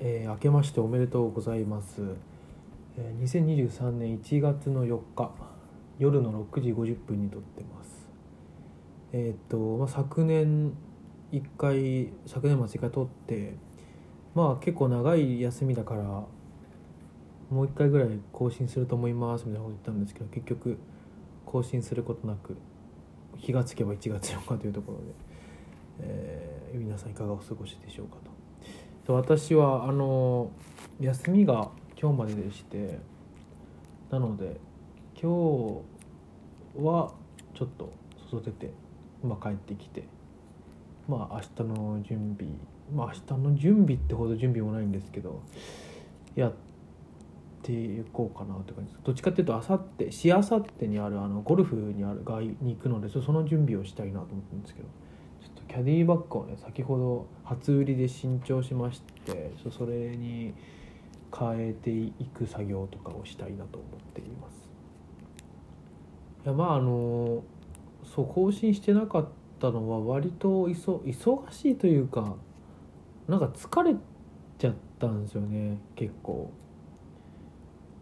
えー明けましておめでとうございます、えー2023年1月の4日夜の6時50分に撮ってますえーっと、まあ、昨年1回昨年末1回撮ってまあ結構長い休みだからもう1回ぐらい更新すると思いますみたいなこと言ったんですけど結局更新することなく気がつけば1月4日というところで、えー皆さんいかがお過ごしでしょうかと。で私はあの休みが今日まででしてなので今日はちょっと外出て、まあ、帰ってきてまあ明日の準備まあ明日の準備ってほど準備もないんですけどやっていこうかなって感じです。どっちかっていうとあさってしあさってにあるあのゴルフにあるがに行くのでその準備をしたいなと思ってるんですけどキャディバッグをね先ほど初売りで新調しましてそれに変えていく作業とかをしたいなと思っています。いやまああのそう更新してなかったのは割と忙しいというかなんか疲れちゃったんですよね結構。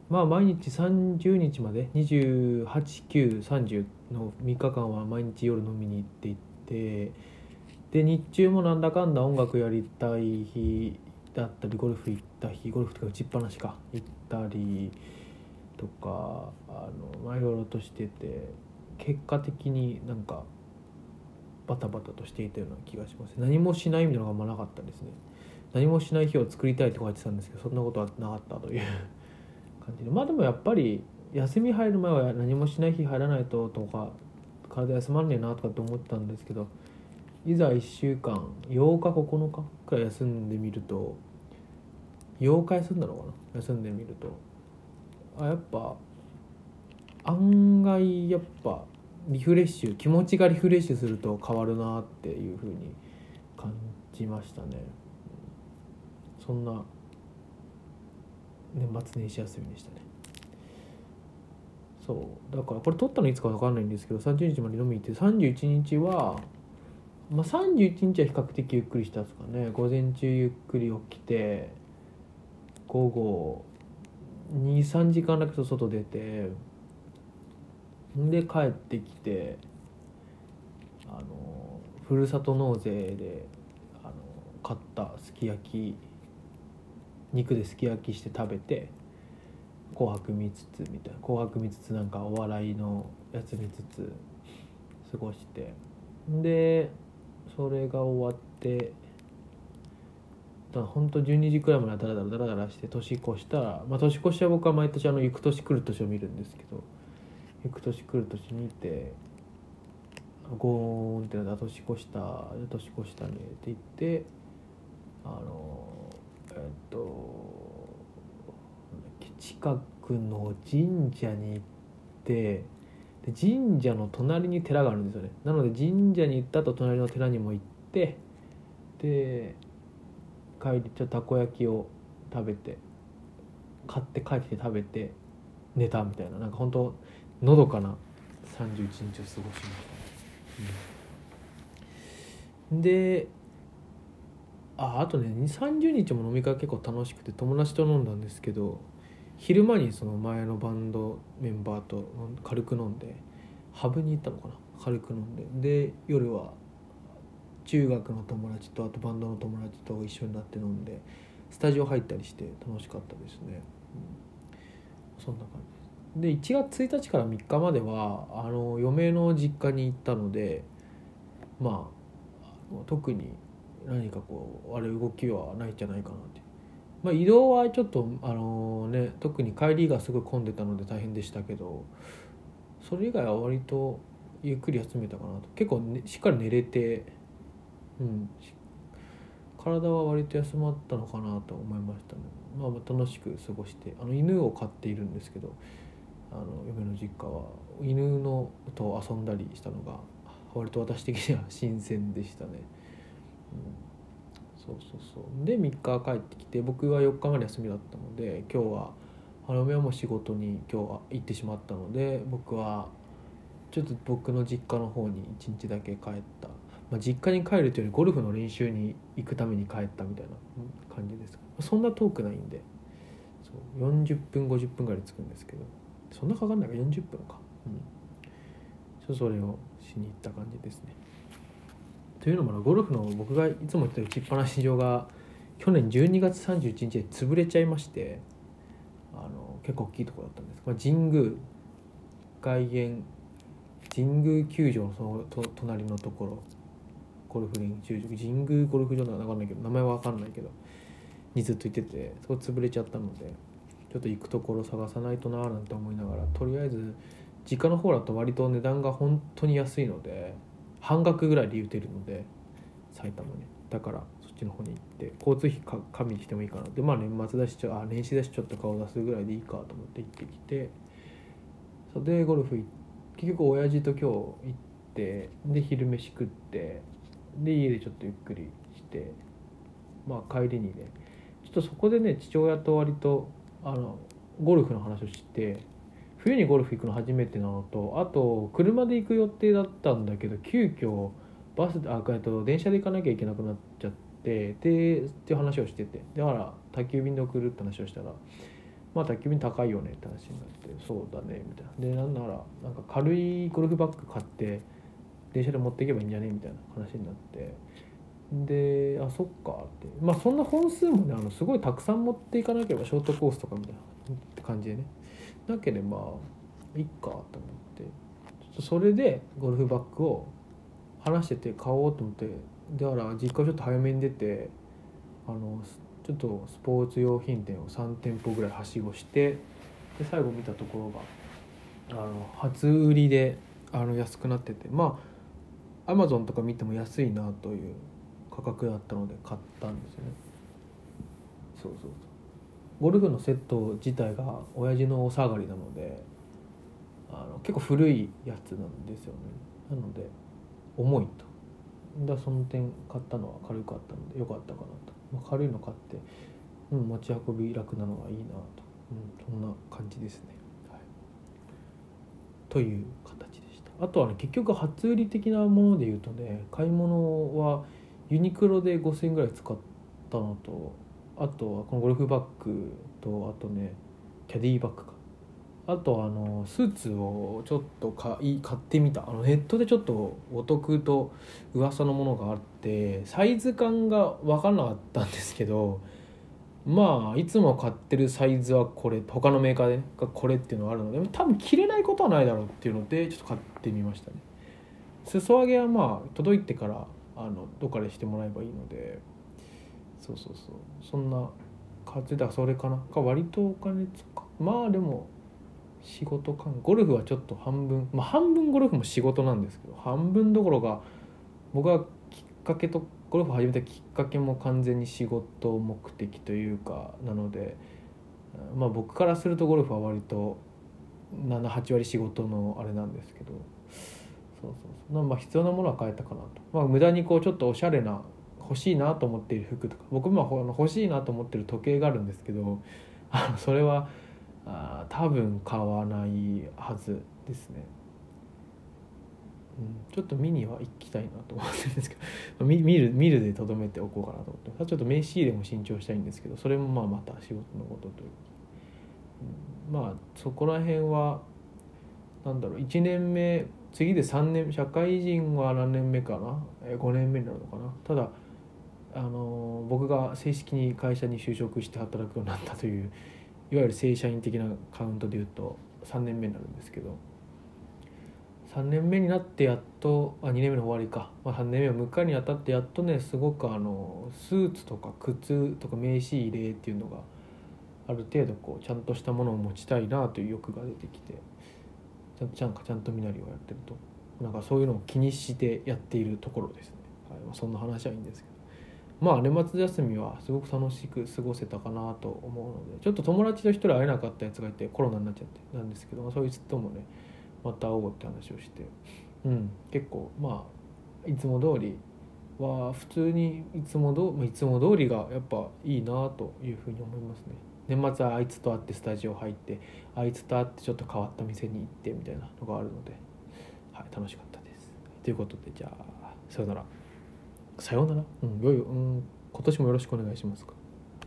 まあ毎日30日まで28930の3日間は毎日夜飲みに行っていってで日中もなんだかんだ音楽やりたい日だったりゴルフ行った日ゴルフとか打ちっぱなしか行ったりとかあのまあいろいろとしてて結果的になんかバタバタとしていたような気がします。何もしないみたいなのがあんまなかったですね。何もしない日を作りたいとか言ってたんですけどそんなことはなかったという 感じで。まあでもやっぱり休み入る前は何もしない日入らないととか体休まんねえなとかって思ったんですけどいざ1週間8日9日くらい休んでみると8日休んだのかな？休んでみると。あやっぱ案外やっぱリフレッシュ気持ちがリフレッシュすると変わるなっていうふうに感じましたね。そんな年末年始休みでしたね。そう。だからこれ撮ったのいつか分かんないんですけど30日まで飲みに行って31日はまあ31日は比較的ゆっくりしたんですかね。午前中ゆっくり起きて午後23時間だけ外出てで帰ってきてあのふるさと納税であの買ったすき焼き肉ですき焼きして食べて紅白見つつみたいな紅白見つつなんかお笑いのやつ見つつ過ごしてでそれが終わってだから本当12時くらいまでダラダラダラダラして年越したら、まあ、年越しは僕は毎年あの行く年来る年を見るんですけど行く年来る年見てゴーンってなって年越した年越したねって言ってあのえっと近くの神社に行ってで神社の隣に寺があるんですよね。なので神社に行った後隣の寺にも行ってで帰りちょっとたこ焼きを食べて買って帰って食べて寝たみたいな。なんか本当のどかな31日を過ごしましたね、うん。でああとね30日も飲み会結構楽しくて友達と飲んだんですけど昼間にその前のバンドメンバーと軽く飲んでハブに行ったのかな？軽く飲んで。で夜は中学の友達とあとバンドの友達と一緒になって飲んでスタジオ入ったりして楽しかったですね、うん、そんな感じです。で1月1日から3日まではあの嫁の実家に行ったのでまあ特に何かこうあれ動きはないんじゃないかなって。まあ移動はちょっとあのね特に帰りがすごい混んでたので大変でしたけどそれ以外は割とゆっくり休めたかなと。結構、ね、しっかり寝れてうん。体は割と休まったのかなと思いましたね。まあま楽しく過ごしてあの犬を飼っているんですけどあの嫁の実家は犬のと遊んだりしたのが割と私的には新鮮でしたね、うん、そうそうそう。で3日帰ってきて僕は4日まで休みだったので今日はあの嫁はも仕事に今日は行ってしまったので僕はちょっと僕の実家の方に1日だけ帰った。まあ、実家に帰るというよりゴルフの練習に行くために帰ったみたいな感じです。そんな遠くないんで。そう40分50分ぐらい着くんですけど。そんなかかんないか？40分か。うん。それをしに行った感じですね。というのもなゴルフの僕がいつも言ってた打ちっぱなし場が去年12月31日で潰れちゃいましてあの結構大きいところだったんです、まあ、神宮外苑神宮球場のそのと隣のところゴルフ練習場神宮ゴルフ場なのか分かんないけど名前は分かんないけどにずっと行っててそこ潰れちゃったのでちょっと行くところ探さないとなーなんて思いながらとりあえず実家の方だと割と値段が本当に安いので半額ぐらいで言うてるので埼玉に。だからそっちの方に行って交通費か加味してもいいかなでまあ年末だしちょあ年始だしちょっと顔出すぐらいでいいかと思って行ってきて。それでゴルフ結局親父と今日行ってで昼飯食ってで家でちょっとゆっくりしてまあ帰りにねちょっとそこでね父親と割とあのゴルフの話をして冬にゴルフ行くの初めてなのとあと車で行く予定だったんだけど急遽バスあと電車で行かなきゃいけなくなっちゃってでっていう話をしてて。だから宅急便で送るって話をしたらまあ宅急便高いよねって話になってそうだねみたいな。でなんならなんか軽いゴルフバッグ買って電車で持っていけばいいんじゃねみたいな話になって。であそっかって。まあそんな本数もねあのすごいたくさん持っていかなければショートコースとかみたいな。って感じでね。なければいっかと思って。ちょっとそれでゴルフバッグを話してて買おうと思って。だから実家ちょっと早めに出てあのちょっとスポーツ用品店を3店舗ぐらいはしごしてで最後見たところがあの初売りであの安くなってて。まあアマゾンとか見ても安いなという価格だったので買ったんですよね。そうそうそう。ゴルフのセット自体が親父のお下がりなのであの結構古いやつなんですよね。なので重いと。だその点買ったのは軽かったので良かったかなと、まあ、軽いの買って、うん、持ち運び楽なのがいいなと、うん、そんな感じですね、はい、という形でした。あとはね結局初売り的なもので言うとね買い物はユニクロで5,000円ぐらい使ったのとあとはこのゴルフバッグとあとねキャディバッグか。あとあのスーツをちょっと買い買ってみた。あのネットでちょっとお得と噂のものがあってサイズ感が分からなかったんですけどまあいつも買ってるサイズはこれ他のメーカーで、ね、がこれっていうのがあるので多分着れないことはないだろうっていうのでちょっと買ってみましたね。裾上げはまあ届いてからあのどっかでしてもらえばいいので。そうそうそう。そんな買ってたそれかな。か割とお金使まあでも仕事感ゴルフはちょっと半分。まあ半分ゴルフも仕事なんですけど半分どころか僕はきっかけとゴルフ始めたきっかけも完全に仕事目的というかなのでまあ僕からするとゴルフは割と78割仕事のあれなんですけど。そうそうそう。まあ必要なものは変えたかなと。まあ無駄にこうちょっとおしゃれな欲しいなと思っている服とか僕も欲しいなと思ってる時計があるんですけどあのそれはあ多分買わないはずですね、うん、ちょっと見には行きたいなと思ってるんですけど 見見る見るでとどめておこうかなと思ってちょっと名刺入れも新調したいんですけどそれもまあまた仕事のことという、うん、まあそこら辺はなんだろう1年目次で3年社会人は何年目かな？5年目になるのかな？ただあの僕が正式に会社に就職して働くようになったといういわゆる正社員的なカウントでいうと3年目になるんですけど3年目になってやっとあ2年目の終わりか、まあ、3年目を迎えにあたってやっとねすごくあのスーツとか靴とか名刺入れっていうのがある程度こうちゃんとしたものを持ちたいなという欲が出てきてちゃんとちゃんちゃんと身なりをやってると。なんかそういうのを気にしてやっているところですね、はい。まあ、そんな話はいいんですけど。まあ年末休みはすごく楽しく過ごせたかなと思うのでちょっと友達と一人会えなかったやつがいてコロナになっちゃってなんですけどそいう人ともねまた会おうって話をしてうん結構まあいつも通りは普通にいつもどいつも通りがやっぱいいなというふうに思いますね。年末はあいつと会ってスタジオ入ってあいつと会ってちょっと変わった店に行ってみたいなのがあるので、はい、楽しかったです。ということでじゃあさよなら。さようなら、うん、よい、うん、今年もよろしくお願いしますか。